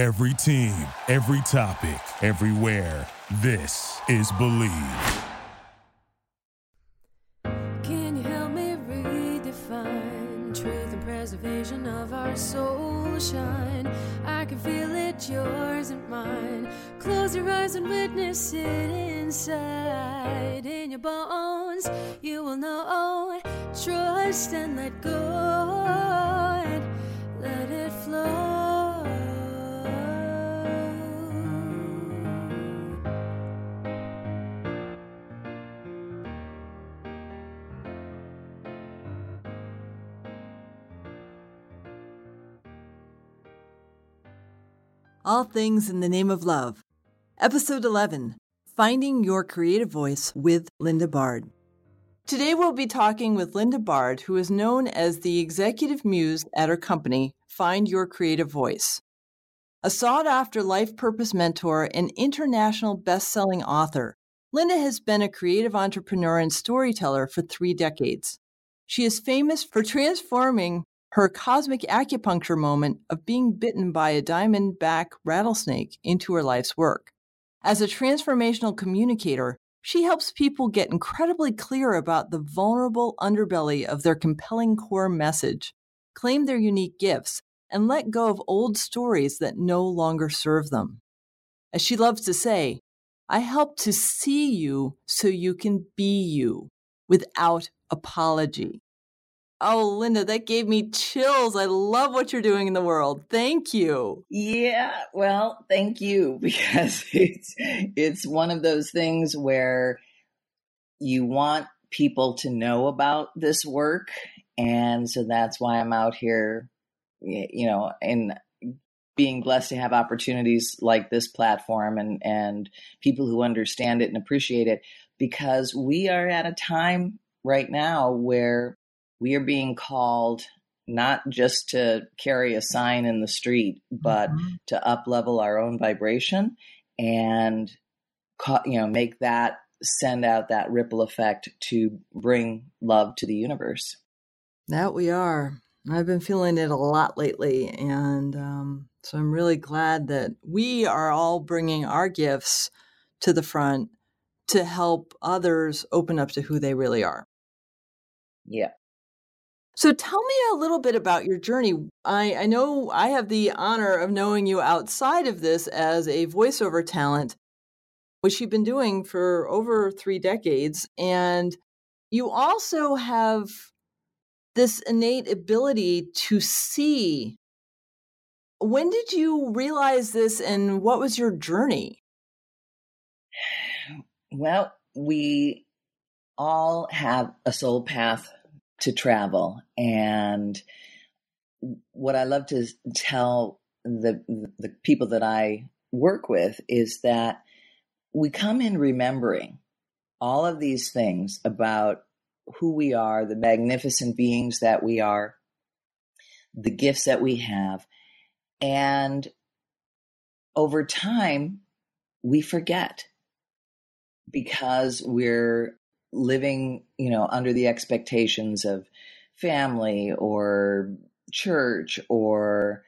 Every team, every topic, everywhere. This is Believe. Can you help me redefine truth and preservation of our soul shine? I can feel it, yours and mine. Close your eyes and witness it inside. In your bones, you will know. Trust and let go. And let it flow. All Things in the Name of Love. Episode 11 Finding Your Creative Voice with Linda Bard. Today we'll be talking with Linda Bard, who is known as the executive muse at her company, Find Your Creative Voice. A sought after life purpose mentor and international best selling author, Linda has been a creative entrepreneur and storyteller for three decades. She is famous for transforming her cosmic acupuncture moment of being bitten by a diamondback rattlesnake into her life's work. As a transformational communicator, she helps people get incredibly clear about the vulnerable underbelly of their compelling core message, claim their unique gifts, and let go of old stories that no longer serve them. As she loves to say, I help to see you so you can be you without apology. Oh, Linda, that gave me chills. I love what you're doing in the world. Thank you. Yeah, well, thank you because it's it's one of those things where you want people to know about this work and so that's why I'm out here you know and being blessed to have opportunities like this platform and and people who understand it and appreciate it because we are at a time right now where we are being called not just to carry a sign in the street, but mm-hmm. to up level our own vibration and you know make that send out that ripple effect to bring love to the universe. That we are. I've been feeling it a lot lately, and um, so I'm really glad that we are all bringing our gifts to the front to help others open up to who they really are. Yeah. So tell me a little bit about your journey. I, I know I have the honor of knowing you outside of this as a voiceover talent, which you've been doing for over three decades. And you also have this innate ability to see. When did you realize this and what was your journey? Well, we all have a soul path to travel. And what I love to tell the the people that I work with is that we come in remembering all of these things about who we are, the magnificent beings that we are, the gifts that we have, and over time we forget because we're living, you know, under the expectations of family or church or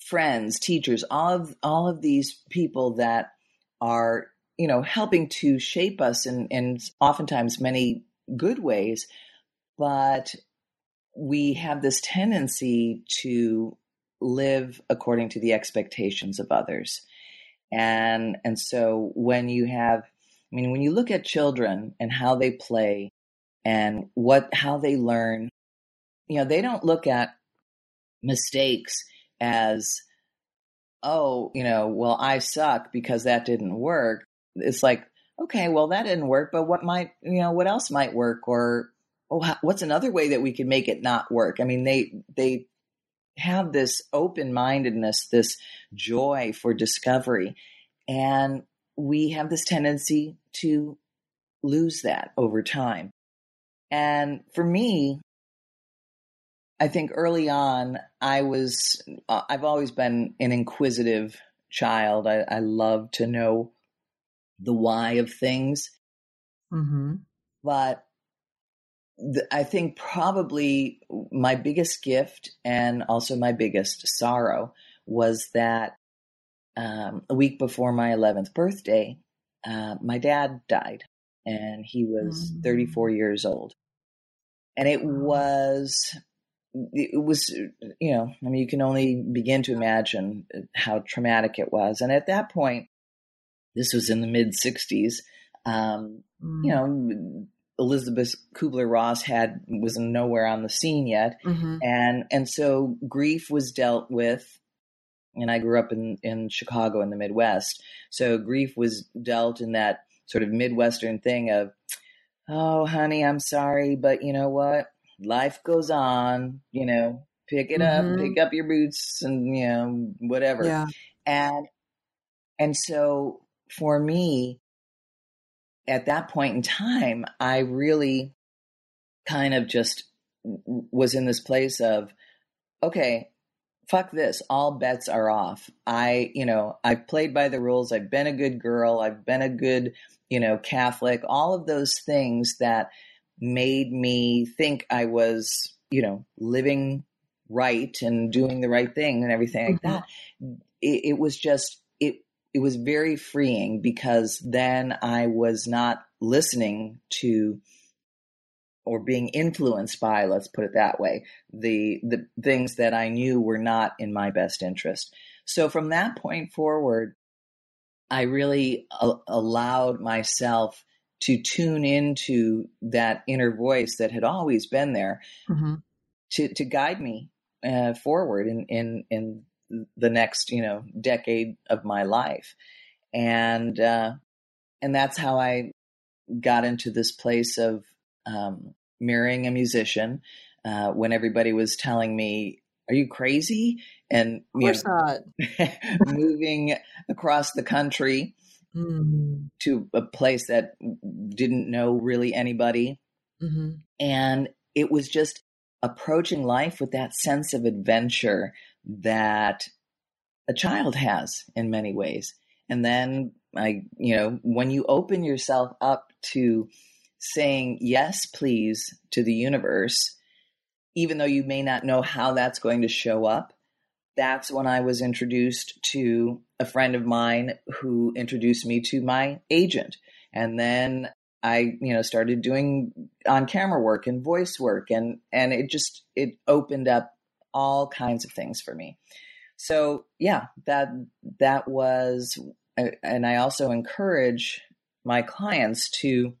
friends, teachers, all of all of these people that are, you know, helping to shape us in, in oftentimes many good ways, but we have this tendency to live according to the expectations of others. And and so when you have I mean, when you look at children and how they play and what how they learn, you know, they don't look at mistakes as oh, you know, well, I suck because that didn't work. It's like, okay, well, that didn't work, but what might, you know, what else might work or oh, what's another way that we can make it not work? I mean, they they have this open-mindedness, this joy for discovery. And we have this tendency to lose that over time. And for me, I think early on, I was, uh, I've always been an inquisitive child. I, I love to know the why of things. Mm-hmm. But the, I think probably my biggest gift and also my biggest sorrow was that um, a week before my 11th birthday, uh, my dad died, and he was mm-hmm. 34 years old. And it was, it was, you know, I mean, you can only begin to imagine how traumatic it was. And at that point, this was in the mid 60s. Um, mm. You know, Elizabeth Kubler Ross had was nowhere on the scene yet, mm-hmm. and and so grief was dealt with. And I grew up in in Chicago in the Midwest, so grief was dealt in that sort of Midwestern thing of, oh, honey, I'm sorry, but you know what? Life goes on. You know, pick it mm-hmm. up, pick up your boots, and you know whatever. Yeah. And and so for me, at that point in time, I really kind of just was in this place of, okay, fuck this. All bets are off. I, you know, I've played by the rules. I've been a good girl. I've been a good, you know, Catholic. All of those things that made me think I was, you know, living right and doing the right thing and everything like mm-hmm. that. It, it was just it it was very freeing because then I was not listening to or being influenced by, let's put it that way, the the things that I knew were not in my best interest. So from that point forward, I really a- allowed myself to tune into that inner voice that had always been there mm-hmm. to to guide me uh, forward in in in the next you know decade of my life and uh, and that's how i got into this place of um, marrying a musician uh, when everybody was telling me are you crazy and of you know, moving across the country mm. to a place that didn't know really anybody mm-hmm. and it was just approaching life with that sense of adventure that a child has in many ways. And then I, you know, when you open yourself up to saying yes, please to the universe, even though you may not know how that's going to show up, that's when I was introduced to a friend of mine who introduced me to my agent. And then I, you know, started doing on camera work and voice work and and it just it opened up all kinds of things for me. So yeah, that that was, and I also encourage my clients to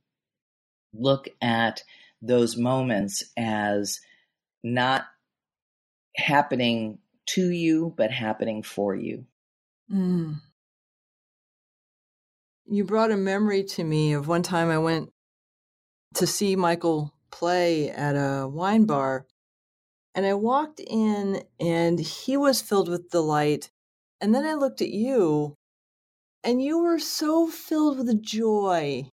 look at those moments as not happening to you, but happening for you. Mm. You brought a memory to me of one time I went to see Michael play at a wine bar and I walked in and he was filled with delight. And then I looked at you and you were so filled with joy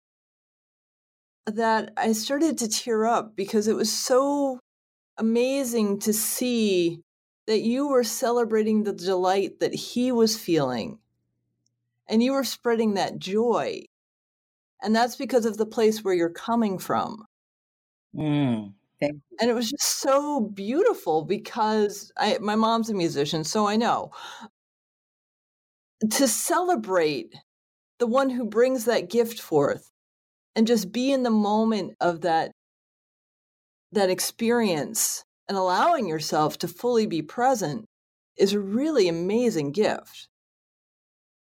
that I started to tear up because it was so amazing to see that you were celebrating the delight that he was feeling and you were spreading that joy. And that's because of the place where you're coming from. Mm. And it was just so beautiful because I, my mom's a musician, so I know. To celebrate the one who brings that gift forth and just be in the moment of that that experience and allowing yourself to fully be present is a really amazing gift.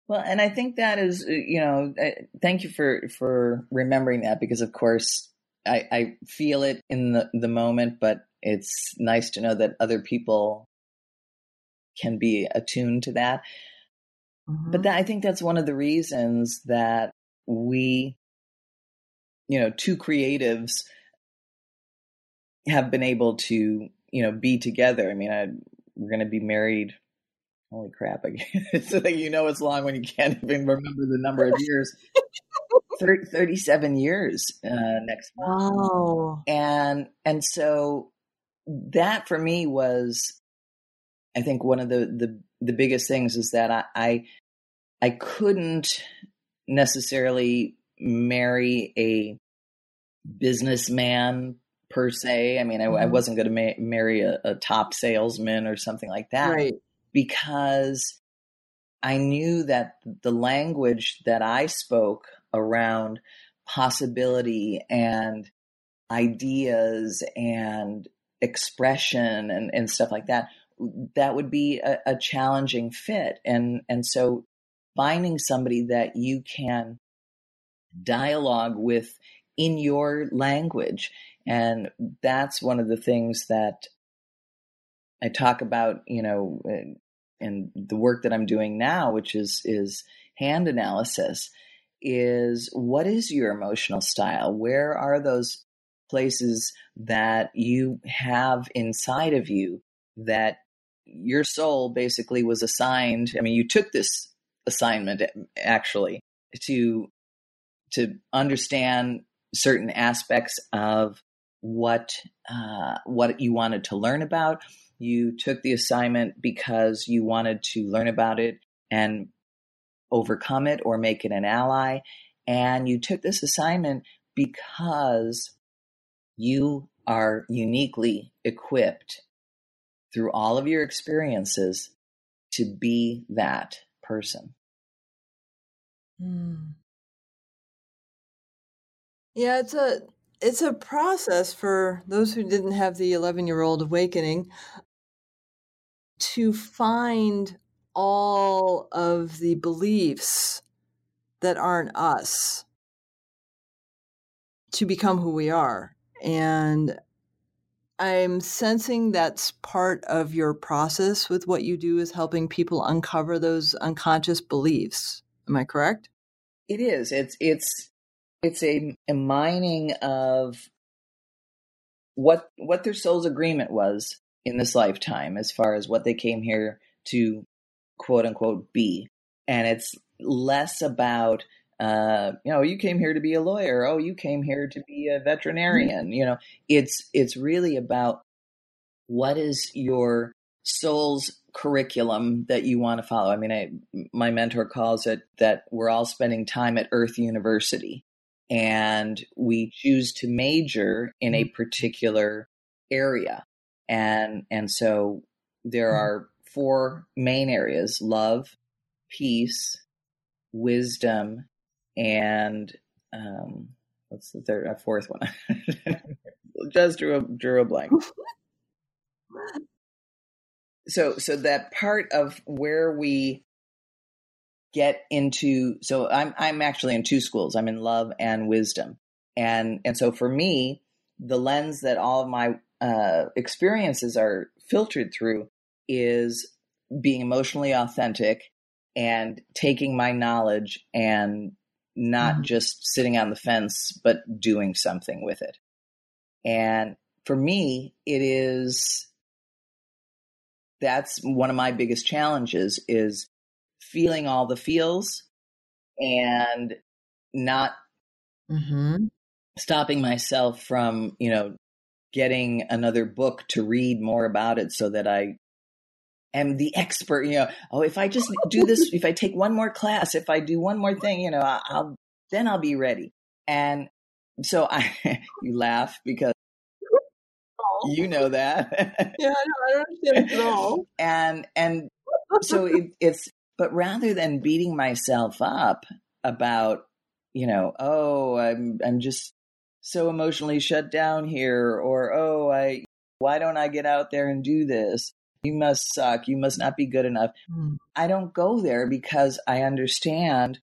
Well, and I think that is, uh, you know, thank you for for remembering that because, of course, I, I feel it in the, the moment, but it's nice to know that other people can be attuned to that. Mm-hmm. But that, I think that's one of the reasons that we, you know, two creatives have been able to, you know, be together. I mean, I, we're going to be married. Holy crap! I, so that you know it's long when you can't even remember the number of years. 30, 37 years uh, next month. Wow. And and so that for me was I think one of the the, the biggest things is that I, I I couldn't necessarily marry a businessman per se. I mean, I, mm-hmm. I wasn't going to ma- marry a, a, top salesman or something like that. Right. because I knew that the language that I spoke around possibility and ideas and expression and, and stuff like that, that would be a, a challenging fit. And, and so finding somebody that you can dialogue with in your language. And that's one of the things that I talk about, you know, uh, and the work that I'm doing now, which is is hand analysis, is what is your emotional style? Where are those places that you have inside of you that your soul basically was assigned? I mean, you took this assignment actually to to understand certain aspects of what uh, what you wanted to learn about. You took the assignment because you wanted to learn about it and overcome it or make it an ally. And you took this assignment because you are uniquely equipped through all of your experiences to be that person. Mm. Yeah, it's a it's a process for those who didn't have the 11-year-old awakening to find all of the beliefs that aren't us to become who we are. And I'm sensing that's part of your process with what you do is helping people uncover those unconscious beliefs. Am I correct? It is. It's it's it's a, a mining of what what their soul's agreement was in this lifetime as far as what they came here to quote unquote be. And it's less about uh, you know you came here to be a lawyer. Oh you came here to be a veterinarian you know. It's it's really about what is your soul's curriculum that you want to follow. I mean I, my mentor calls it that we're all spending time at earth university and we choose to major in a mm-hmm. particular area. And, and so there mm-hmm. are four main areas love, peace, wisdom, and um, what's the third, uh, fourth one? Just drew a, drew a blank. so, so that part of where we get into so I'm I'm actually in two schools. I'm in love and wisdom. And and so for me, the lens that all of my uh, experiences are filtered through is being emotionally authentic and taking my knowledge and not mm-hmm. just sitting on the fence but doing something with it. And for me, it is that's one of my biggest challenges is feeling all the feels and not mm-hmm. stopping myself from, you know, getting another book to read more about it so that I am the expert, you know, oh, if I just do this, if I take one more class, if I do one more thing, you know, I'll, then I'll be ready. And so I, you laugh because you know that. yeah, I don't understand at all. and, and so it, it's, but rather than beating myself up about, you know, oh, I'm I'm just so emotionally shut down here or oh, I why don't I get out there and do this? You must suck. You must not be good enough. Mm. I don't go there because I understand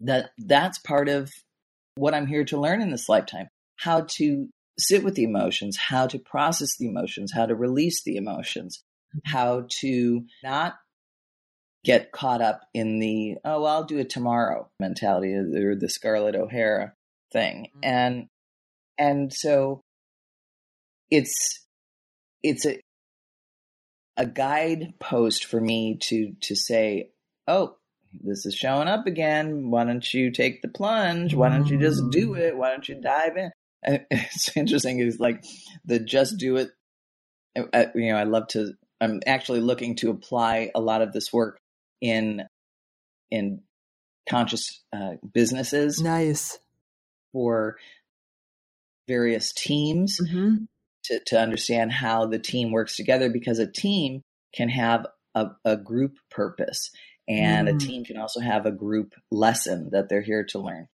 that that's part of what I'm here to learn in this lifetime. How to sit with the emotions, how to process the emotions, how to release the emotions, mm-hmm. how to not get caught up in the oh well, I'll do it tomorrow mentality or the Scarlett O'Hara thing, mm-hmm. and and so it's it's a a guidepost for me to to say, oh, this is showing up again. Why don't you take the plunge? Why don't you just do mm. it? Why don't you dive in? It's interesting. Is like the just do it. Uh, you know, I love to. I'm actually looking to apply a lot of this work in in conscious uh, businesses. Nice for various teams mm-hmm. to to understand how the team works together because a team can have a, a group purpose and Mm. a team can also have a group lesson that they're here to learn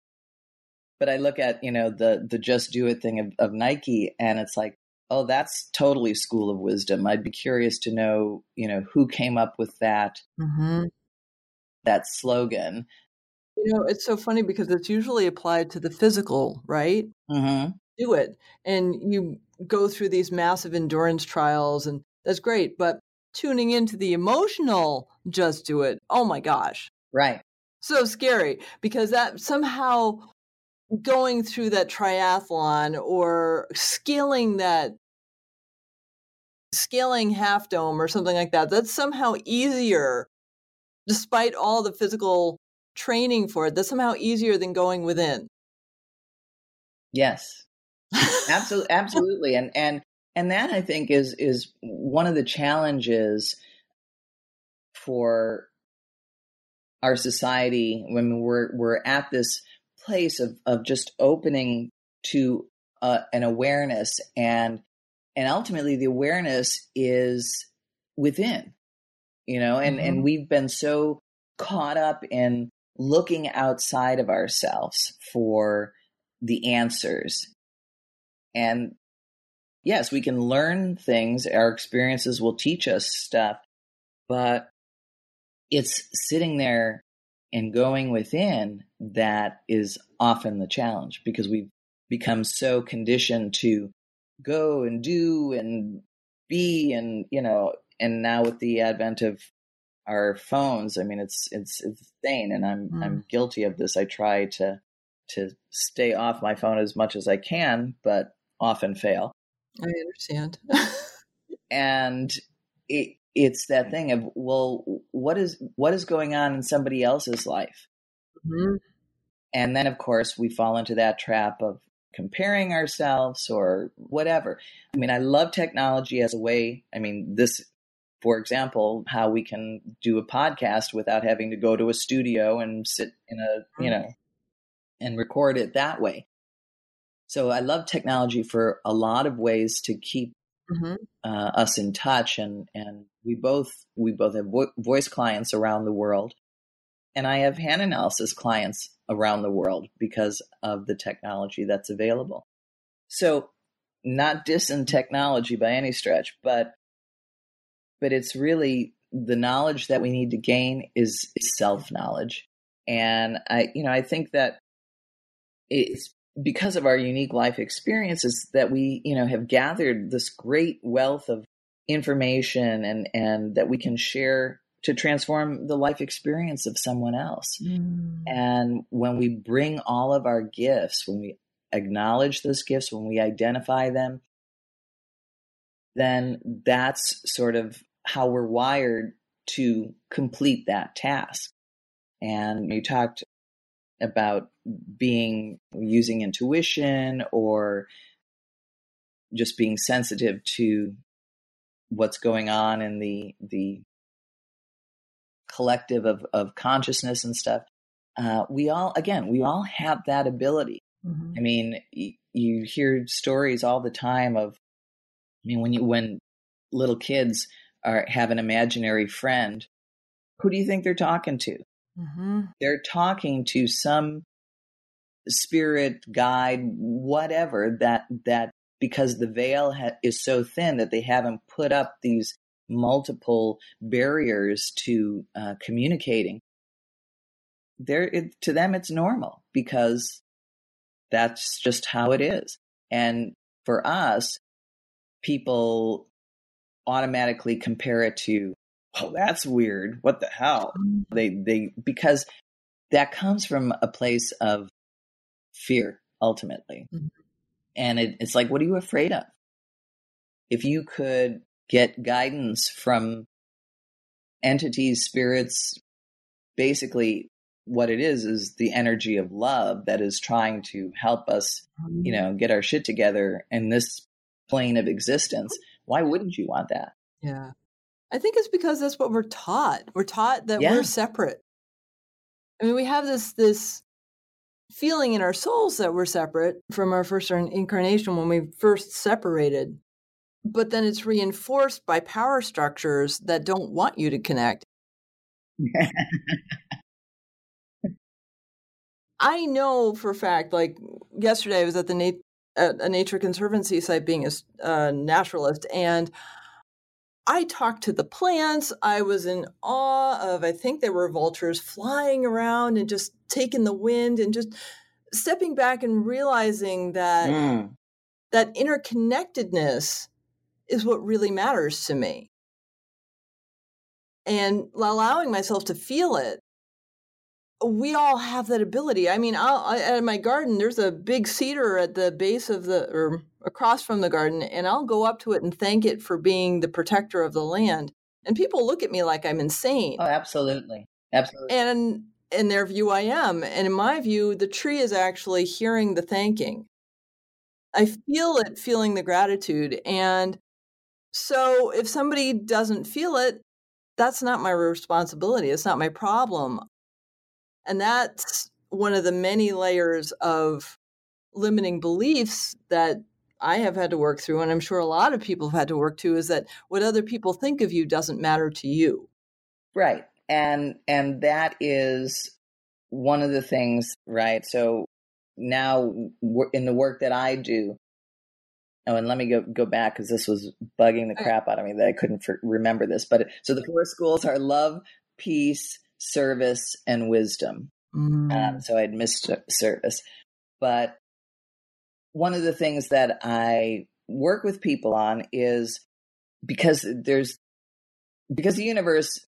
but i look at you know the the just do it thing of, of nike and it's like oh that's totally school of wisdom i'd be curious to know you know who came up with that hmm that slogan You know, it's so funny because it's usually applied to the physical, right? hmm Do it. And you go through these massive endurance trials, and that's great. But tuning into the emotional, just do it. Oh my gosh. right So scary because that somehow going through that triathlon or scaling that scaling half dome or something like that that's somehow easier despite all the physical training for it that's somehow easier than going within. Yes. Absolutely absolutely and and and that i think is is one of the challenges for our society when we're we're at this place of of just opening to uh, an awareness and and ultimately the awareness is within you know and and Mhm. we've been so caught up in looking outside of ourselves for the answers and yes we can learn things our experiences will teach us stuff but it's sitting there and going within that is often the challenge because we've become so conditioned to go and do and be and you know and now with the advent of our phones i mean it's it's insane and i'm Mm. i'm guilty of this. I try to to stay off my phone as much as i can but often fail. I understand. And it it's that thing of well what is what is going on in somebody else's life? Mhm. and then of course we fall into that trap of comparing ourselves or whatever. I mean i love technology as a way i mean this for example how we can do a podcast without having to go to a studio and sit in a you know and record it that way. So i love technology for a lot of ways to keep Mhm. uh, us in touch and and we both we both have vo- voice clients around the world. And i have hand analysis clients around the world because of the technology that's available. So not dissing technology by any stretch but but it's really the knowledge that we need to gain is, is self knowledge and i you know i think that it's because of our unique life experiences that we you know have gathered this great wealth of information and and that we can share to transform the life experience of someone else Mm. and when we bring all of our gifts when we acknowledge those gifts when we identify them then that's sort of how we're wired to complete that task. And you talked about being using intuition or just being sensitive to what's going on in the the collective of, of consciousness and stuff. Uh, we all again we all have that ability. Mhm. i mean y- you hear stories all the time of i mean when you when little kids are have an imaginary friend who do you think they're talking to? Mhm. they're talking to some spirit guide whatever that that because the veil ha- is so thin that they haven't put up these multiple barriers to uh, communicating. There it, to them it's normal because that's just how it is. And for us people automatically compare it to oh that's weird. What the hell? They they because that comes from a place of fear ultimately. Mhm. and it, it's like what are you afraid of? If you could get guidance from entities spirits basically what it is is the energy of love that is trying to help us you know get our shit together in this plane of existence why wouldn't you want that Yeah. I think it's because that's what we're taught. We're taught that Yeah. we're separate. I mean, we have this this feeling in our souls that we're separate from our first incarnation when we first separated. but then it's reinforced by power structures that don't want you to connect. I know for a fact, like yesterday, I was at the at a nature conservancy site being a uh, naturalist, and I talked to the plants. I was in awe of, I think there were vultures flying around and just taking the wind and just stepping back and realizing that mm. that interconnectedness is what really matters to me. And allowing myself to feel it we all have that ability. I mean, I'll, I, at my garden, there's a big cedar at the base of the, or across from the garden, and I'll go up to it and thank it for being the protector of the land. And people look at me like I'm insane. Oh, absolutely. Absolutely. And in their view, I am. And in my view, the tree is actually hearing the thanking. I feel it feeling the gratitude. And so if somebody doesn't feel it, that's not my responsibility. It's not my problem. And that's one of the many layers of limiting beliefs that I have had to work through, and I'm sure a lot of people have had to work to, is that what other people think of you doesn't matter to you. Right. And and that is one of the things, right? So now in the work that I do, oh, and let me go go back because this was bugging the crap out of me that I couldn't for, remember this. But so the four schools are love, peace, service and wisdom. Mm. Um, so I had missed service. But one of the things that I work with people on is because there's because the universe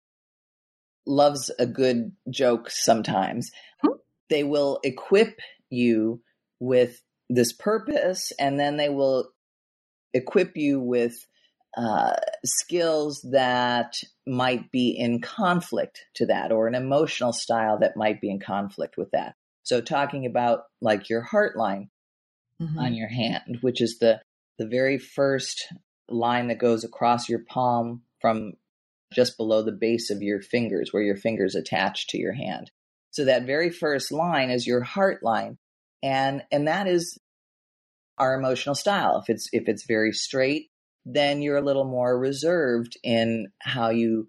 loves a good joke sometimes, hmm. they will equip you with this purpose and then they will equip you with uh, skills that might be in conflict to that, or an emotional style that might be in conflict with that. So, talking about like your heart line mm-hmm. on your hand, which is the the very first line that goes across your palm from just below the base of your fingers, where your fingers attach to your hand. So that very first line is your heart line, and and that is our emotional style. If it's if it's very straight, then you're a little more reserved in how you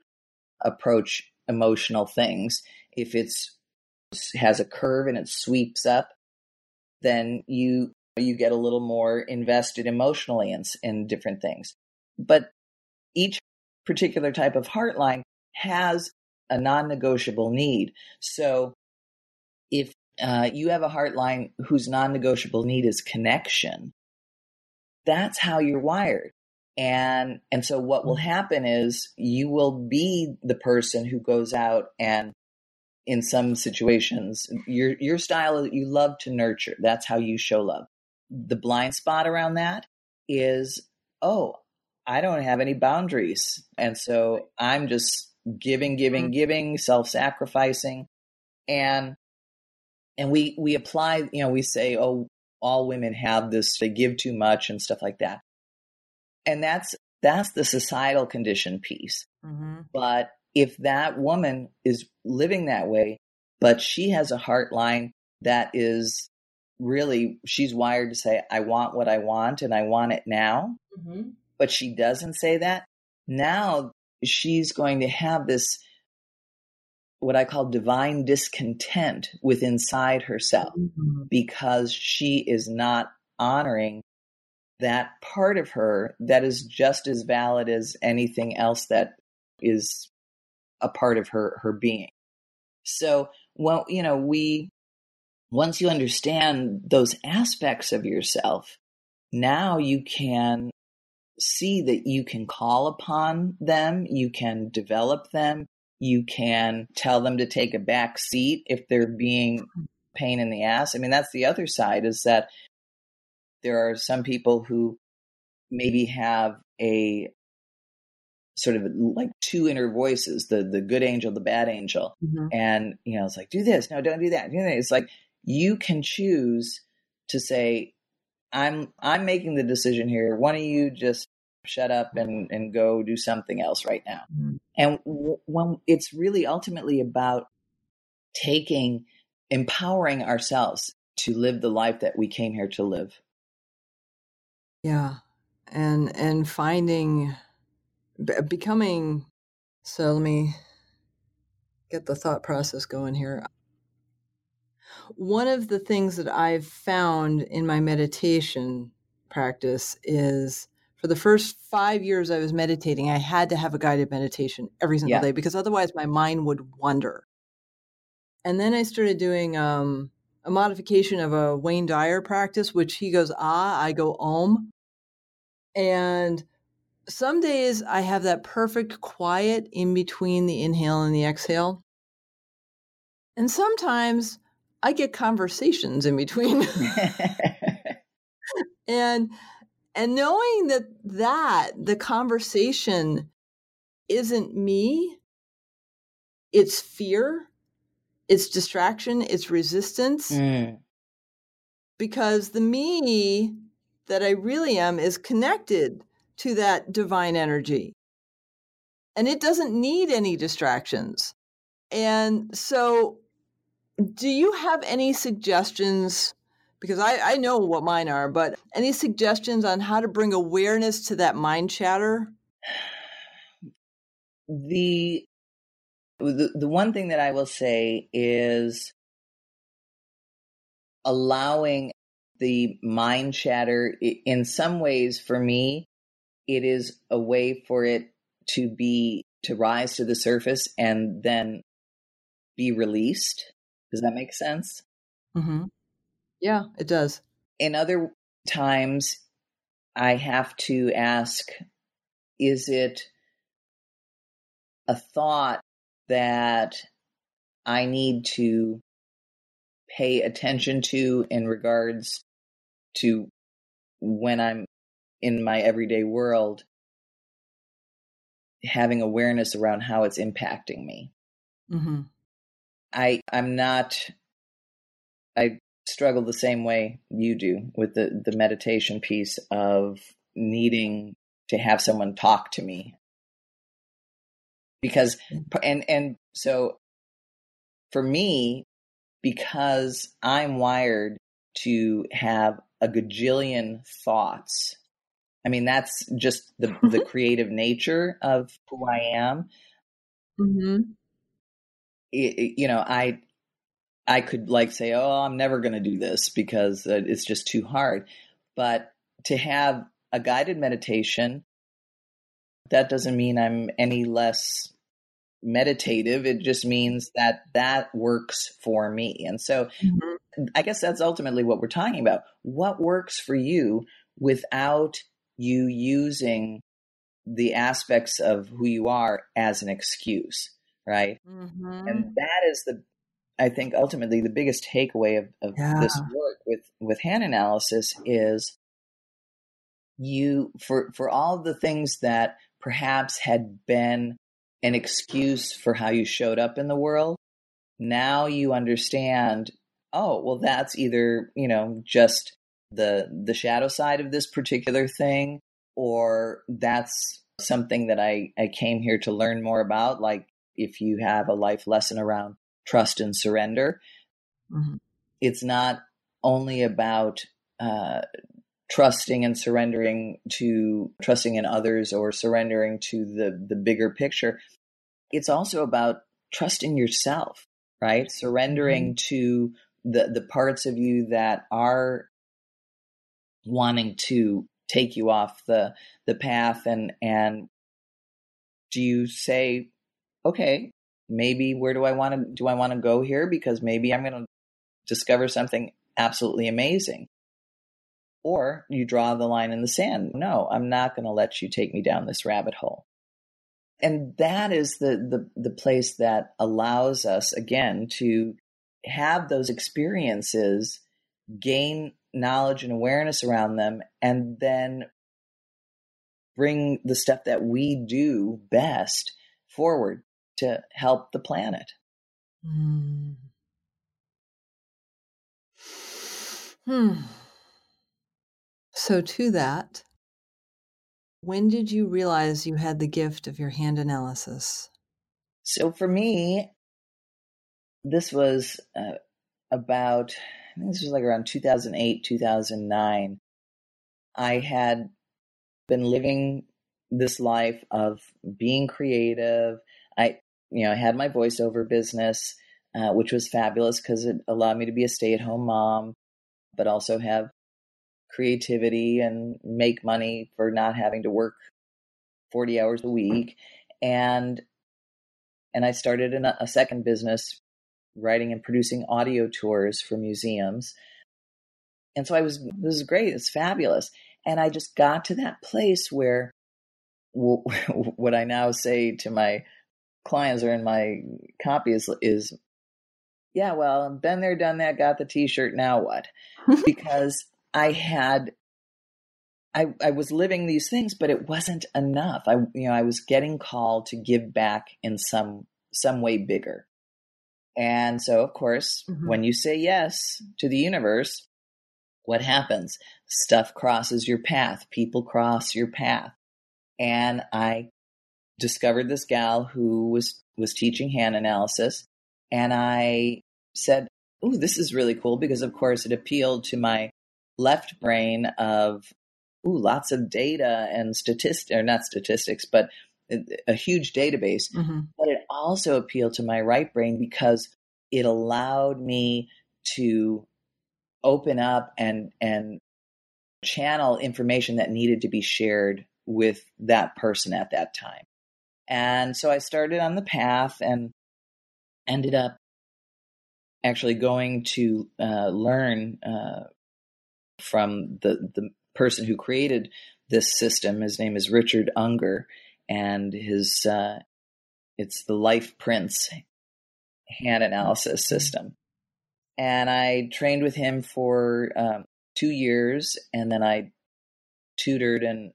approach emotional things. If it's has a curve and it sweeps up, then you you get a little more invested emotionally in, in different things. But each particular type of heartline has a non-negotiable need. So if uh, you have a heartline whose non-negotiable need is connection, that's how you're wired and and so what will mm-hmm. happen is you will be the person who goes out and in some situations your your style you love to nurture. That's how you show love. The blind spot around that is oh i don't have any boundaries. And so i'm just giving giving mm-hmm. giving self-sacrificing. And and we we apply you know we say oh all women have this they give too much and stuff like that and that's that's the societal condition piece. Mm-hmm. But if that woman is living that way, but she has a heart line that is really she's wired to say, I want what I want and I want it now. Mm-hmm. But she doesn't say that. Now she's going to have this what I call divine discontent with inside herself mm-hmm. because she is not honoring that part of her that is just as valid as anything else that is a part of her her being. So well you know we once you understand those aspects of yourself now you can see that you can call upon them you can develop them you can tell them to take a back seat if they're being mm-hmm. pain in the ass. I mean that's the other side is that there are some people who maybe have a sort of like two inner voices the the good angel the bad angel. Mm-hmm. and you know it's like do this. No don't do that. Do that. It's like you can choose to say i'm i'm making the decision here. Why don't you just shut up and and go do something else right now? Mm-hmm. and w- when it's really ultimately about taking empowering ourselves to live the life that we came here to live yeah. and and finding becoming so let me get the thought process going here one of the things that i've found in my meditation practice is for the first five years I was meditating, I had to have a guided meditation every single yeah. day because otherwise my mind would wander. And then I started doing um, a modification of a Wayne Dyer practice, which he goes ah, I go om. And some days I have that perfect quiet in between the inhale and the exhale. And sometimes I get conversations in between. and and knowing that that the conversation isn't me it's fear it's distraction it's resistance mm. because the me that i really am is connected to that divine energy and it doesn't need any distractions and so do you have any suggestions because I, I know what mine are, but any suggestions on how to bring awareness to that mind chatter? The the, the one thing that I will say is allowing the mind chatter in some ways for me it is a way for it to be to rise to the surface and then be released does that make sense mm-hmm. Yeah, it does. In other times, I have to ask is it a thought that I need to pay attention to in regards to when I'm in my everyday world, having awareness around how it's impacting me. Mm-hmm. I I'm not I struggle the same way you do with the the meditation piece of needing to have someone talk to me because and and so for me because i'm wired to have a gajillion thoughts i mean that's just the the creative nature of who i am mm-hmm. it, you know i I could like say, oh, I'm never going to do this because uh, it's just too hard. But to have a guided meditation, that doesn't mean I'm any less meditative. It just means that that works for me. And so mm-hmm. I guess that's ultimately what we're talking about. What works for you without you using the aspects of who you are as an excuse, right? Mm-hmm. And that is the I think ultimately the biggest takeaway of, of yeah. this work with, with hand analysis is you for for all the things that perhaps had been an excuse for how you showed up in the world, now you understand, oh, well that's either, you know, just the the shadow side of this particular thing, or that's something that I, I came here to learn more about. Like if you have a life lesson around trust and surrender. Mm-hmm. It's not only about uh, trusting and surrendering to trusting in others or surrendering to the the bigger picture. It's also about trusting yourself, right? Surrendering mm-hmm. to the the parts of you that are wanting to take you off the the path and and do you say okay maybe where do I want to do I want to go here because maybe I'm going to discover something absolutely amazing. Or you draw the line in the sand. No, I'm not going to let you take me down this rabbit hole. And that is the, the the place that allows us again to have those experiences, gain knowledge and awareness around them, and then bring the stuff that we do best forward to help the planet. Mm. Hmm. So, to that, when did you realize you had the gift of your hand analysis? So, for me, this was uh, about, I think this was like around 2008, 2009. I had been living this life of being creative. I, you know, I had my voiceover business, uh, which was fabulous because it allowed me to be a stay at home mom, but also have creativity and make money for not having to work 40 hours a week. And, and I started a, a second business writing and producing audio tours for museums. And so I was, this is great. It's fabulous. And I just got to that place where what I now say to my clients or in my copy is, is yeah, well, been there, done that, got the t-shirt, now what? because I had I, I was living these things, but it wasn't enough. I you know, I was getting called to give back in some some way bigger. And so of course, mm-hmm. when you say yes to the universe, what happens? Stuff crosses your path, people cross your path and I discovered this gal who was was teaching hand analysis, and I said, "Oh, this is really cool," because of course it appealed to my left brain of ooh, lots of data and statistics, or not statistics, but a huge database. Mm-hmm. But it also appealed to my right brain because it allowed me to open up and and channel information that needed to be shared with that person at that time. And so I started on the path and ended up actually going to uh, learn uh, from the, the person who created this system. His name is Richard Unger, and his uh, it's the Life Prints hand analysis system. And I trained with him for um, two years, and then I tutored and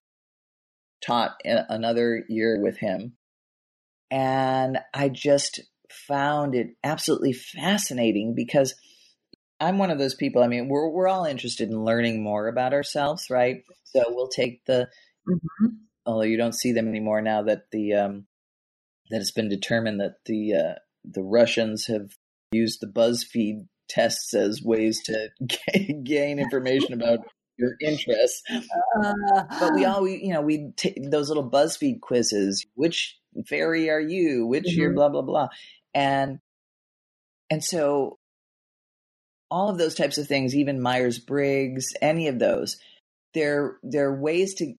taught another year with him. And I just found it absolutely fascinating because I'm one of those people. I mean, we're we're all interested in learning more about ourselves, right? So we'll take the mm-hmm. Although you don't see them anymore now that the um, that it's been determined that the uh, the Russians have used the BuzzFeed tests as ways to gain information about your interests. Uh, but we all, we, you know, we take those little BuzzFeed quizzes. Which fairy are you? Which mm-hmm. year? Blah blah blah. And and so all of those types of things, even Myers Briggs, any of those, they're they're ways to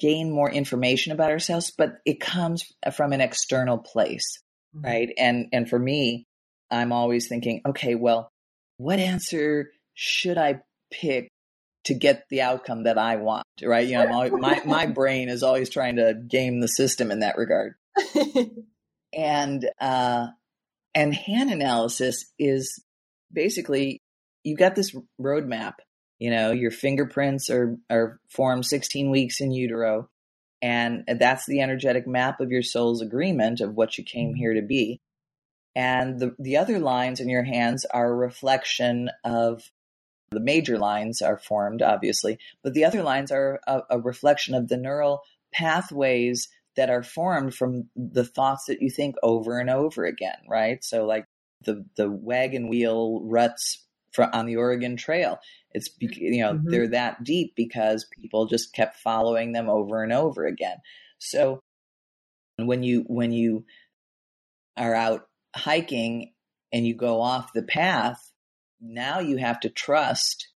gain more information about ourselves, but it comes from an external place, mm-hmm. right? And and for me, I'm always thinking, okay, well, what answer should I pick to get the outcome that I want, right? You know, always, my my brain is always trying to game the system in that regard. and uh, and hand analysis is basically you've got this roadmap. You know, your fingerprints are are formed 16 weeks in utero, and that's the energetic map of your soul's agreement of what you came mm-hmm. here to be. And the the other lines in your hands are a reflection of the major lines are formed, obviously, but the other lines are a, a reflection of the neural pathways that are formed from the thoughts that you think over and over again, right? So, like the the wagon wheel ruts for, on the Oregon Trail, it's you know mm-hmm. they're that deep because people just kept following them over and over again. So, when you when you are out hiking and you go off the path now you have to trust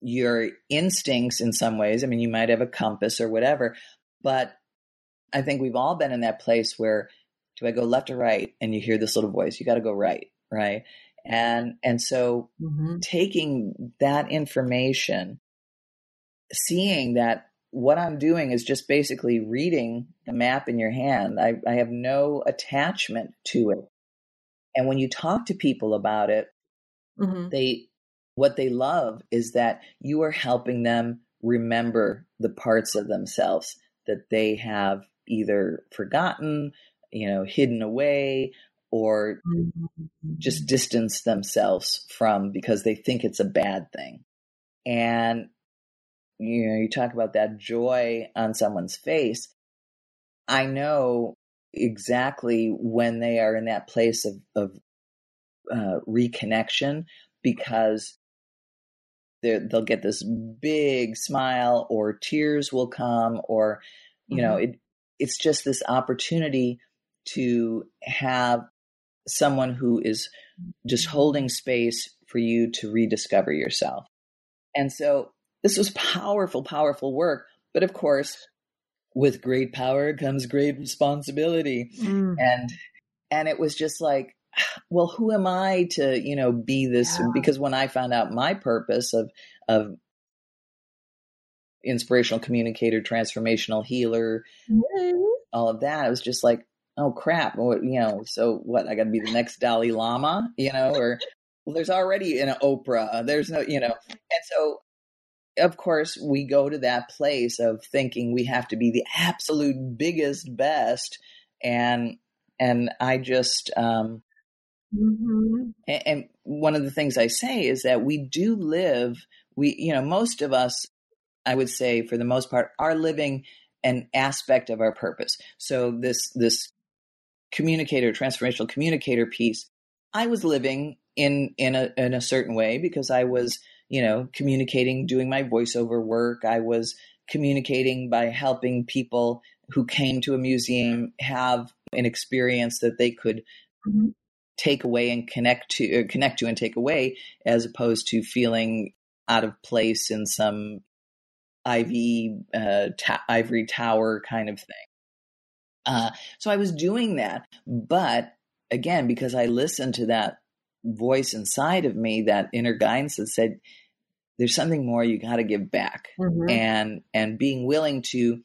your instincts in some ways. I mean, you might have a compass or whatever, but I think we've all been in that place where do I go left or right? And you hear this little voice, you got to go right, right? And and so mm-hmm. taking that information, seeing that what I'm doing is just basically reading the map in your hand. I, I have no attachment to it. And when you talk to people about it, Mm-hmm. They what they love is that you are helping them remember the parts of themselves that they have either forgotten, you know, hidden away or mm-hmm. just distance themselves from because they think it's a bad thing. And you know, you talk about that joy on someone's face. I know exactly when they are in that place of, of uh, reconnection because they'll get this big smile or tears will come or you mm-hmm. know it it's just this opportunity to have someone who is just holding space for you to rediscover yourself and so this was powerful powerful work but of course with great power comes great responsibility mm. and and it was just like well who am i to you know be this yeah. because when i found out my purpose of of inspirational communicator transformational healer mm-hmm. all of that it was just like oh crap what you know so what i got to be the next dalai lama you know or well there's already an oprah there's no you know and so of course we go to that place of thinking we have to be the absolute biggest best and and i just um Mm-hmm. And, and one of the things I say is that we do live, we, you know, most of us, I would say for the most part, are living an aspect of our purpose. So this, this communicator, transformational communicator piece, I was living in, in a, in a certain way because I was, you know, communicating, doing my voiceover work. I was communicating by helping people who came to a museum have an experience that they could mm-hmm take away and connect to uh, connect to and take away as opposed to feeling out of place in some ivy uh, ta- ivory tower kind of thing uh, so i was doing that but again because i listened to that voice inside of me that inner guidance that said there's something more you got to give back mm-hmm. and and being willing to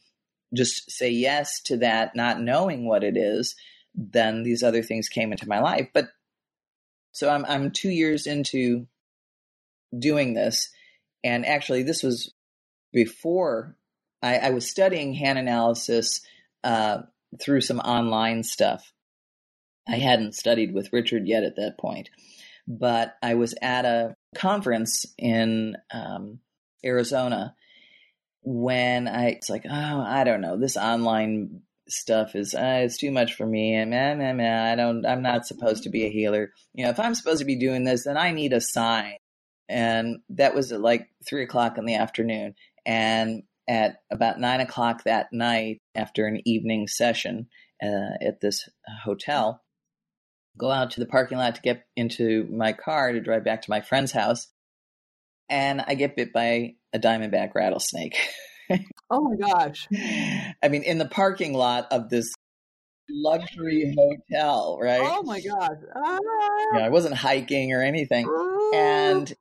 just say yes to that not knowing what it is then these other things came into my life. But so I'm I'm two years into doing this, and actually this was before I, I was studying hand analysis uh, through some online stuff. I hadn't studied with Richard yet at that point, but I was at a conference in um, Arizona when I it's like, oh, I don't know, this online stuff is uh, it's too much for me and man, man, man, I don't I'm not supposed to be a healer. You know, if I'm supposed to be doing this, then I need a sign. And that was at like three o'clock in the afternoon. And at about nine o'clock that night, after an evening session uh, at this hotel, go out to the parking lot to get into my car to drive back to my friend's house. And I get bit by a diamondback rattlesnake. oh my gosh. I mean, in the parking lot of this luxury hotel, right? Oh my gosh. Ah. Yeah, I wasn't hiking or anything. Ah. And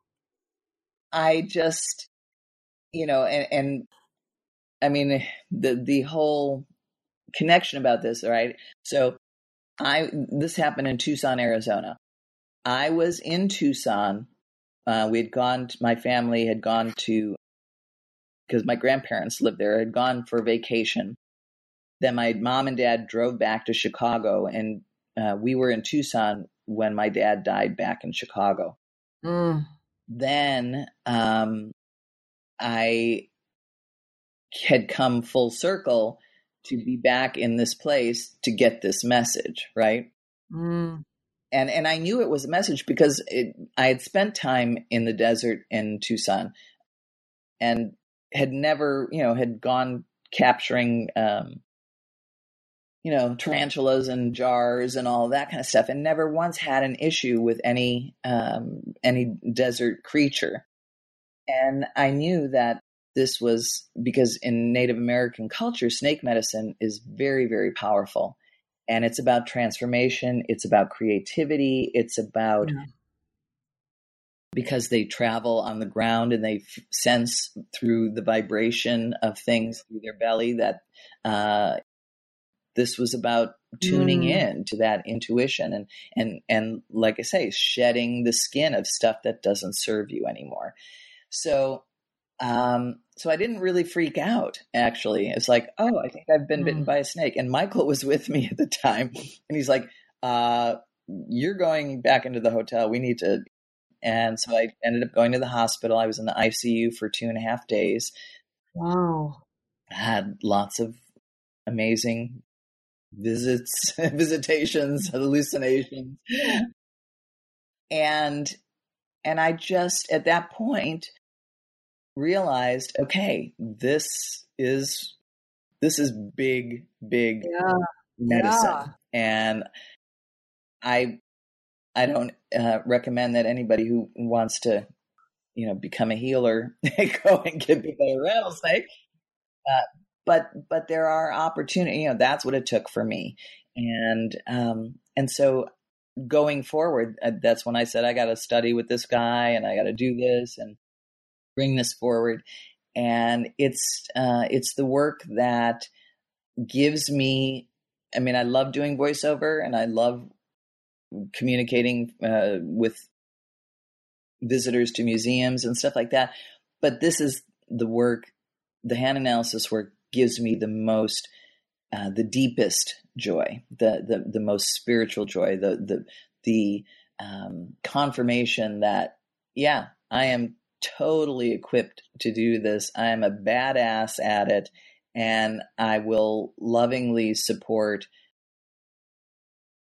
I just you know, and, and I mean the the whole connection about this, right? So I this happened in Tucson, Arizona. I was in Tucson. Uh, we had gone. To, my family had gone to because my grandparents lived there, had gone for vacation. Then my mom and dad drove back to Chicago, and uh, we were in Tucson when my dad died back in Chicago. Mm. Then um, I had come full circle to be back in this place to get this message, right? Mm. And and I knew it was a message because it, I had spent time in the desert in Tucson, and had never, you know, had gone capturing, um, you know, tarantulas and jars and all that kind of stuff, and never once had an issue with any um, any desert creature. And I knew that this was because in Native American culture, snake medicine is very, very powerful. And it's about transformation, it's about creativity, it's about yeah because they travel on the ground and they f- sense through the vibration of things through their belly that uh, this was about tuning mm. in to that intuition and and and like I say, shedding the skin of stuff that doesn't serve you anymore. So um, so I didn't really freak out. Actually, it's like, oh, I think I've been mm. bitten by a snake. And Michael was with me at the time, and he's like, uh, "You're going back into the hotel. We need to and so I ended up going to the hospital. I was in the ICU for two and a half days. Wow. I had lots of amazing visits, visitations, hallucinations. And and I just at that point realized, okay, this is this is big, big Yeah. medicine, Yeah. and I I don't uh, recommend that anybody who wants to, you know, become a healer go and get bit by a rattlesnake. Uh, but but there are opportunities. You know, that's what it took for me, and um, and so going forward, uh, that's when I said I got to study with this guy and I got to do this and bring this forward. And it's uh, it's the work that gives me. I mean, I love doing voiceover and I love communicating uh, with visitors to museums and stuff like that. But this is the work, the hand analysis work gives me the most, uh, the deepest joy, the, the the most spiritual joy, the the the um, confirmation that yeah, I am totally equipped to do this. I am a badass at it, and I will lovingly support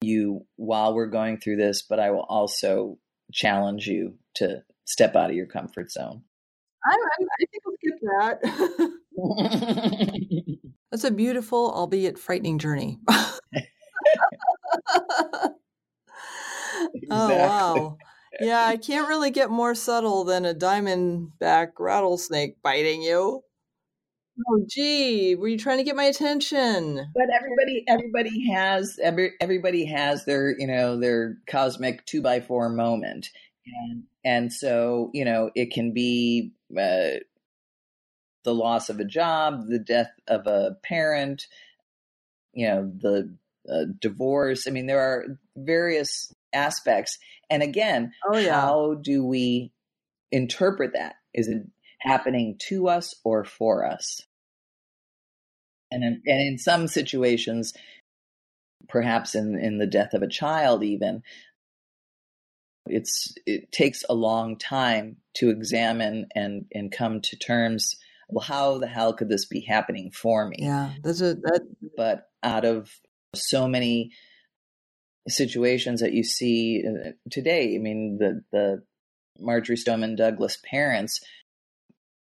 you while we're going through this, but I will also challenge you to step out of your comfort zone. I, I, I think I'll skip that. That's a beautiful, albeit frightening journey. Oh, wow. Yeah, I can't really get more subtle than a diamondback rattlesnake biting you. Oh, gee, were you trying to get my attention? But everybody, everybody has every, everybody has their you know their cosmic two by four moment, and and so you know it can be uh, the loss of a job, the death of a parent, you know the uh, divorce. I mean, there are various aspects, and again, Oh, yeah. how do we interpret that? Is it happening to us or for us? And in, and in some situations, perhaps in, in the death of a child, even, it's it takes a long time to examine and and come to terms. Well, how the hell could this be happening for me? Yeah, that's a that. But out of so many situations that you see uh, today, I mean, the the Marjory Stoneman Douglas parents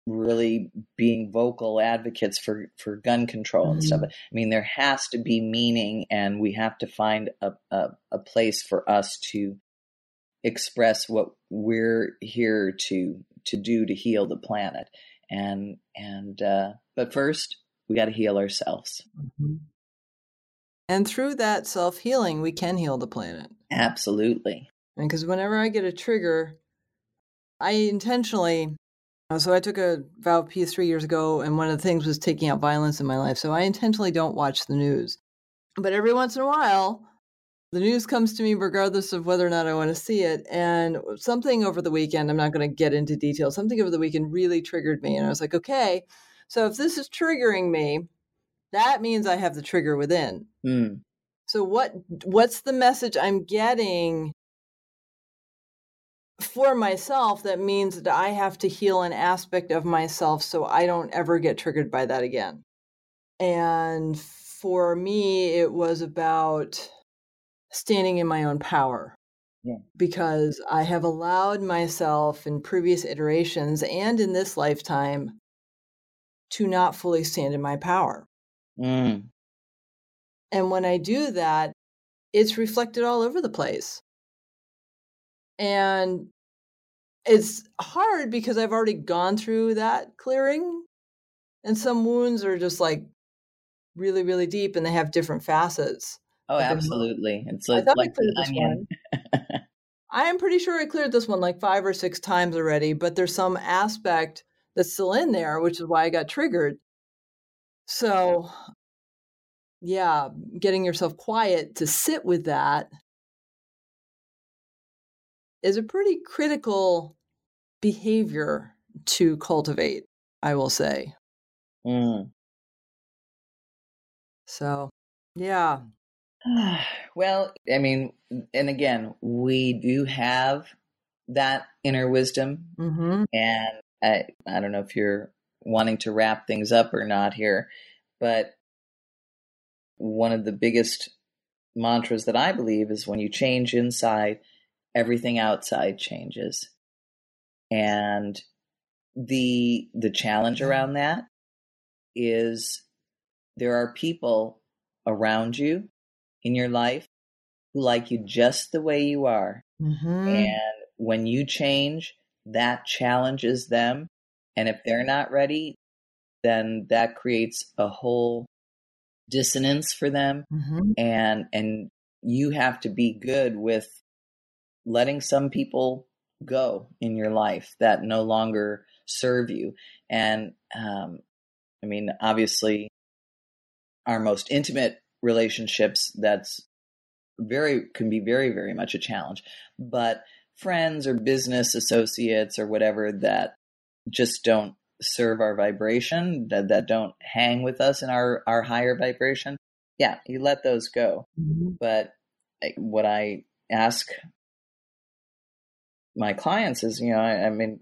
really being vocal advocates for for gun control and stuff. I mean, there has to be meaning, and we have to find a a, a place for us to express what we're here to to do to heal the planet. And and uh, but first, we got to heal ourselves. And through that self healing, we can heal the planet. Absolutely. And because whenever I get a trigger, I intentionally. uh, So I took a vow of peace three years ago, and one of the things was taking out violence in my life. So I intentionally don't watch the news. But every once in a while, the news comes to me regardless of whether or not I want to see it. And something over the weekend, I'm not going to get into details, something over the weekend really triggered me. And I was like, okay, so if this is triggering me, that means I have the trigger within. Mm. So what what's the message I'm getting for myself that means that I have to heal an aspect of myself so I don't ever get triggered by that again. And for me it was about standing in my own power. Yeah. Because I have allowed myself in previous iterations and in this lifetime to not fully stand in my power. Mm. And when I do that, it's reflected all over the place. And it's hard because I've already gone through that clearing. And some wounds are just like really, really deep and they have different facets. Oh, absolutely. It's like, I like cleared this onion. I am pretty sure I cleared this one like five or six times already, but there's some aspect that's still in there, which is why I got triggered. So, yeah, getting yourself quiet to sit with that is a pretty critical behavior to cultivate, I will say. Mm. So, yeah. well, I mean, and again, we do have that inner wisdom, hmm and I, I don't know if you're wanting to wrap things up or not here, but one of the biggest mantras that I believe is when you change inside, everything outside changes. And the the challenge around that is there are people around you in your life who like you just the way you are. Mm-hmm. And when you change, that challenges them. And if they're not ready, then that creates a whole dissonance for them. Mm-hmm. And and you have to be good with letting some people go in your life that no longer serve you. And um, I mean, obviously, our most intimate relationships that's very can be very very much a challenge but friends or business associates or whatever that just don't serve our vibration that, that don't hang with us in our our higher vibration yeah you let those go Mm-hmm. but what i ask my clients is you know I, I mean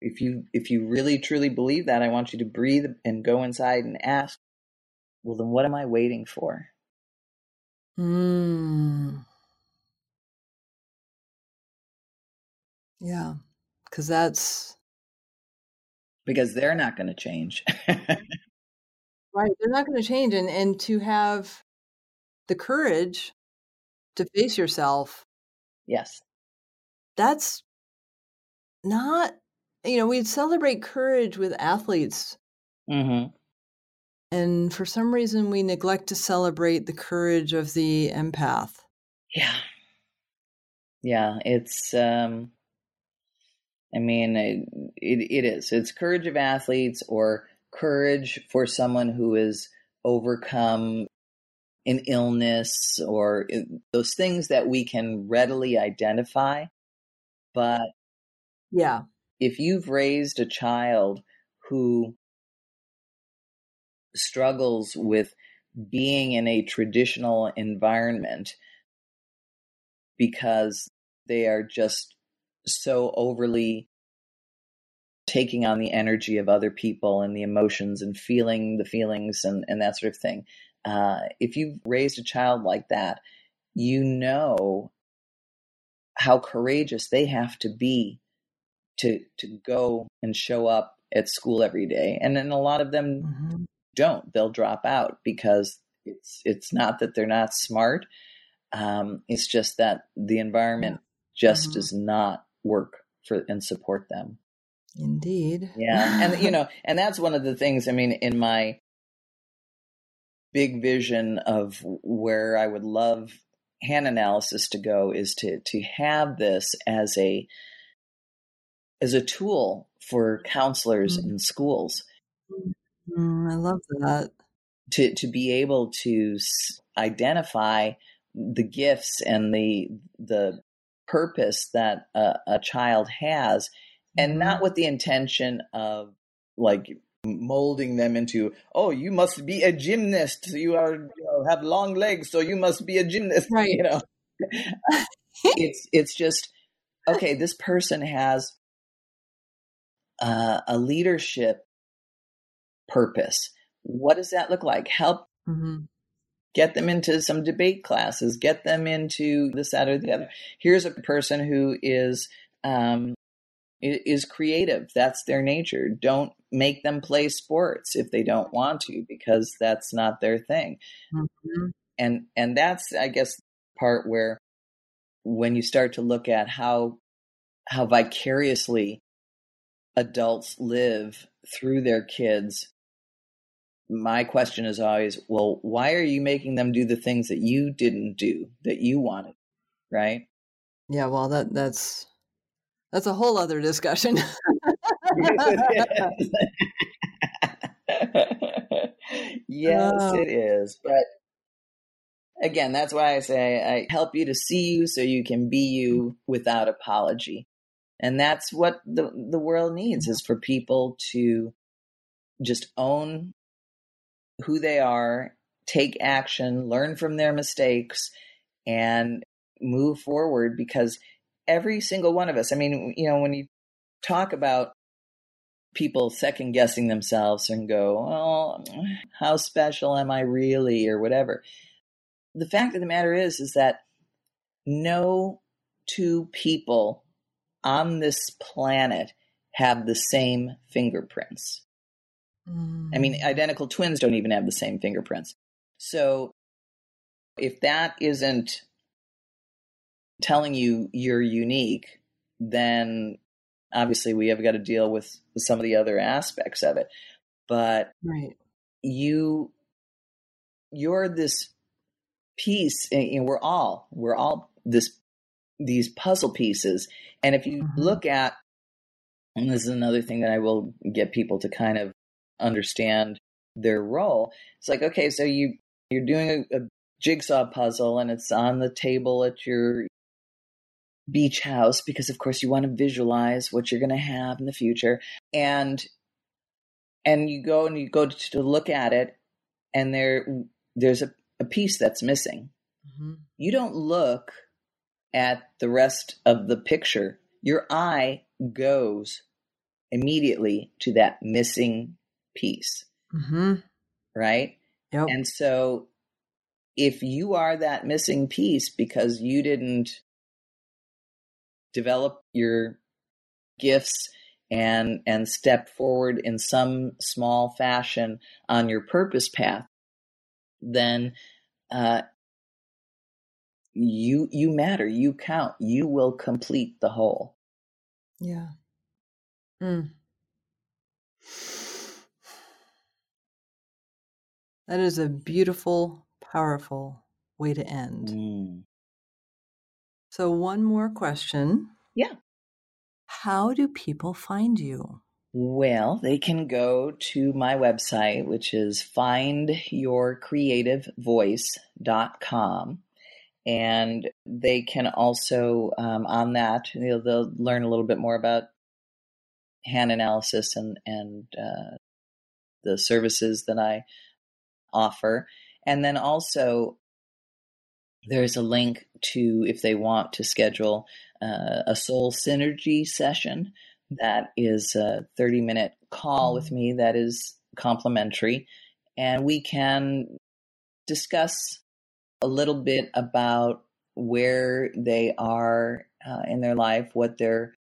if you if you really truly believe that i want you to breathe and go inside and ask well then what am i waiting for Mm. Yeah, because that's because they're not going to change right. They're not going to change, and and to have the courage to face yourself, yes that's not. You know, we celebrate courage with athletes, hmm and for some reason, we neglect to celebrate the courage of the empath. yeah yeah it's um i mean it, it, it is it's courage of athletes or courage for someone who has overcome an illness or those things that we can readily identify but Yeah. if you've raised a child who struggles with being in a traditional environment because they are just so overly taking on the energy of other people and the emotions and feeling the feelings and, and that sort of thing. Uh, if you've raised a child like that, you know how courageous they have to be to to go and show up at school every day. And then a lot of them Mhm. don't. They'll drop out because it's it's not that they're not smart. Um, it's just that the environment just Mhm. does not work for and support them. Indeed. Yeah, and you know, and that's one of the things. I mean, in my big vision of where I would love hand analysis to go is to to have this as a as a tool for counselors Mhm. in schools Mm, I love that. to to be able to identify the gifts and the the purpose that a, a child has and not with the intention of like molding them into oh you must be a gymnast. You are you know, have long legs so you must be a gymnast Right. you know? It's it's just okay this person has uh, a leadership purpose. What does that look like? Help Mhm. Get them into some debate classes, get them into this, that, or the other. Here's a person who is um, is creative. That's their nature. Don't make them play sports if they don't want to, because that's not their thing. Mhm. And and that's, I guess, part where when you start to look at how how vicariously adults live through their kids my question is always, well, why are you making them do the things that you didn't do that you wanted, right? Yeah, well, that that's that's a whole other discussion. yes, Oh. it is. But again, that's why I say I help you to see you so you can be you mm. without apology. And that's what the the world needs is for people to just own who they are, take action, learn from their mistakes, and move forward because every single one of us, I mean, you know, when you talk about people second guessing themselves and go, oh, how special am I really, or whatever. The fact of the matter is, is that no two people on this planet have the same fingerprints. I mean, Mm. identical twins don't even have the same fingerprints. So if that isn't telling you you're unique, then obviously we have got to deal with, with some of the other aspects of it. But right. you you're this piece and you know, we're all we're all this these puzzle pieces and if you Mhm. look at and this is another thing that I will get people to kind of understand their role. It's like okay so you you're doing a, a jigsaw puzzle and it's on the table at your beach house because of course you want to visualize what you're going to have in the future. And and you go and you go to, to look at it and there there's a, a piece that's missing. Mhm. you don't look at the rest of the picture. Your eye goes immediately to that missing piece Mhm. right Yep. and so if you are that missing piece because you didn't develop your gifts and and step forward in some small fashion on your purpose path then uh you you matter you count you will complete the whole Yeah. Mm. That is a beautiful, powerful way to end. Mm. So, one more question. Yeah. How do people find you? Well, they can go to my website, which is findyourcreativevoice.com. And they can also, um, on that, know, they'll learn a little bit more about hand analysis and, and uh, the services that I offer. And then also, there's a link to if they want to schedule uh, a soul synergy session that is a 30 minute call with me that is complimentary and we can discuss a little bit about where they are uh, in their life what they're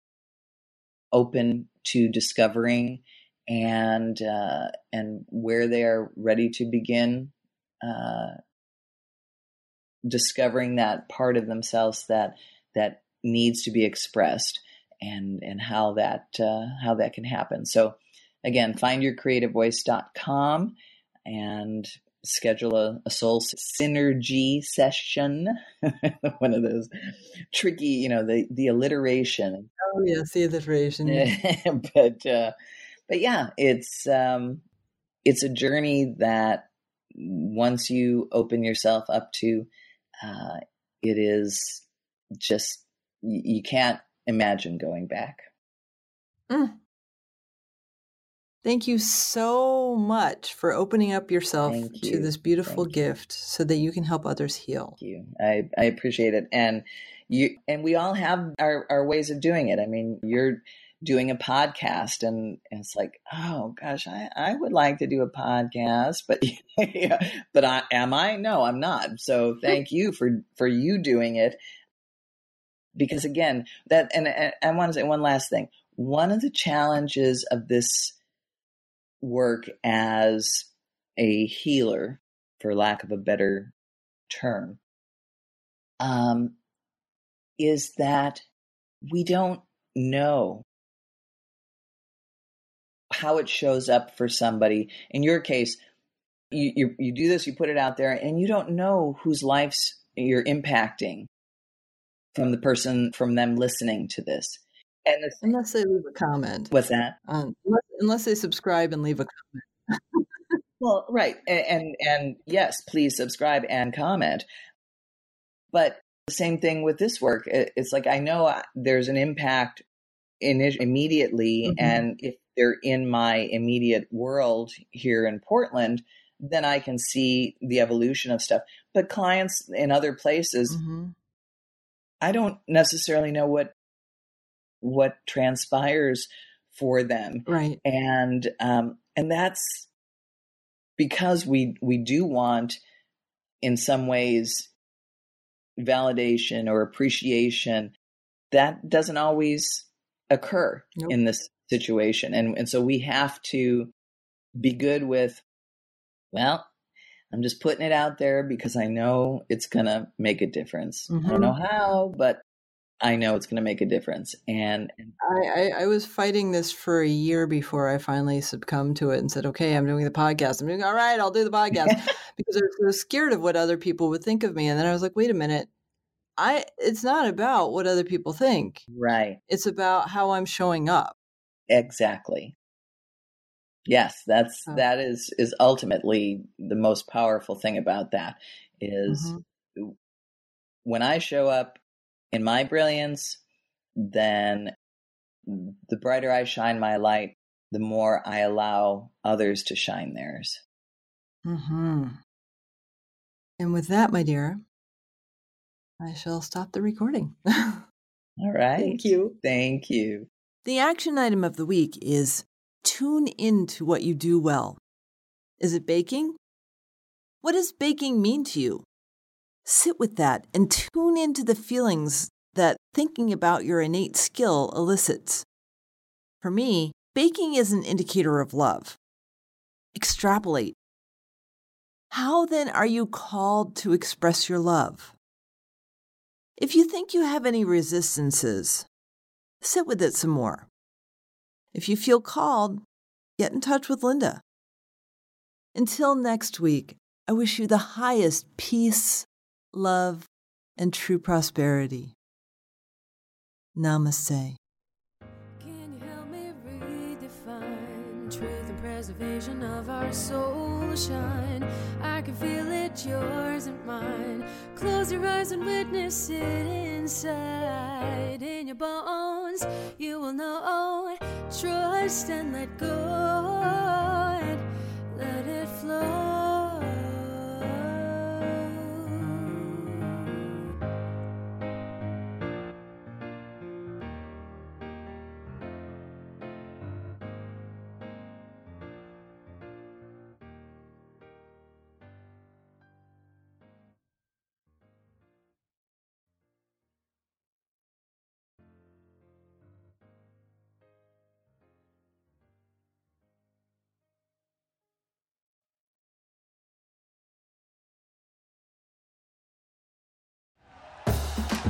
open to discovering and uh, and where they are ready to begin uh, discovering that part of themselves that that needs to be expressed and and how that uh, how that can happen. So again, findyourcreativevoice.com and schedule a, a soul synergy session. One of those tricky, you know, the the alliteration. Oh, yes, the alliteration. but uh, but yeah, it's um, it's a journey that once you open yourself up to, uh, it is just you, you can't imagine going back. Mm. Thank you so much for opening up yourself Thank to this beautiful Thank you. gift so that you can help others heal. Thank you. I, I appreciate it. And you and we all have our, our ways of doing it. I mean, you're doing a podcast and, it's like, oh gosh, I, I would like to do a podcast, but yeah, but I am I? No, I'm not. So thank you for for you doing it. Because again, that and, and I want to say one last thing. One of the challenges of this work as a healer, for lack of a better term, um, is that we don't know how it shows up for somebody. In your case, you, you, you do this, you put it out there, and you don't know whose lives you're impacting from the person, from them listening to this. And the, Unless they leave a comment. what's that? Um, unless, unless they subscribe and leave a comment. Well, right, and, and and yes, please subscribe and comment. But the same thing with this work. It- It's like I know I- there's an impact in immediately, Mhm. and if they're in my immediate world here in Portland, then I can see the evolution of stuff. But clients in other places, Mhm. I don't necessarily know what what transpires for them Right. and um, and that's because we we do want in some ways validation or appreciation that doesn't always occur Nope. in this situation. And, and so we have to be good with, well, I'm just putting it out there because I know it's going to make a difference. Mm-hmm. I don't know mm-hmm. how, but I know it's going to make a difference. And, and I, I, I, was fighting this for a year before I finally succumbed to it and said, okay, I'm doing the podcast. I'm doing all right. I'll do the podcast because I was so scared of what other people would think of me. And then I was like, wait a minute. I, it's not about what other people think. Right. It's about how I'm showing up. Exactly. Yes, that's oh. that is is ultimately the most powerful thing about that is mm-hmm. when I show up in my brilliance, then the brighter I shine my light, the more I allow others to shine theirs. Hmm. And with that, my dear, I shall stop the recording. All right. Thank you. Thank you. The action item of the week is tune into what you do well. Is it baking? What does baking mean to you? Sit with that and tune into the feelings that thinking about your innate skill elicits. For me, baking is an indicator of love. Extrapolate. How then are you called to express your love? If you think you have any resistances, sit with it some more. If you feel called, get in touch with Linda. Until next week, I wish you the highest peace, love, and true prosperity. Namaste. Preservation of our soul shine? I can feel it, yours and mine. Close your eyes and witness it inside. In your bones, you will know. Trust and let go. Let it flow.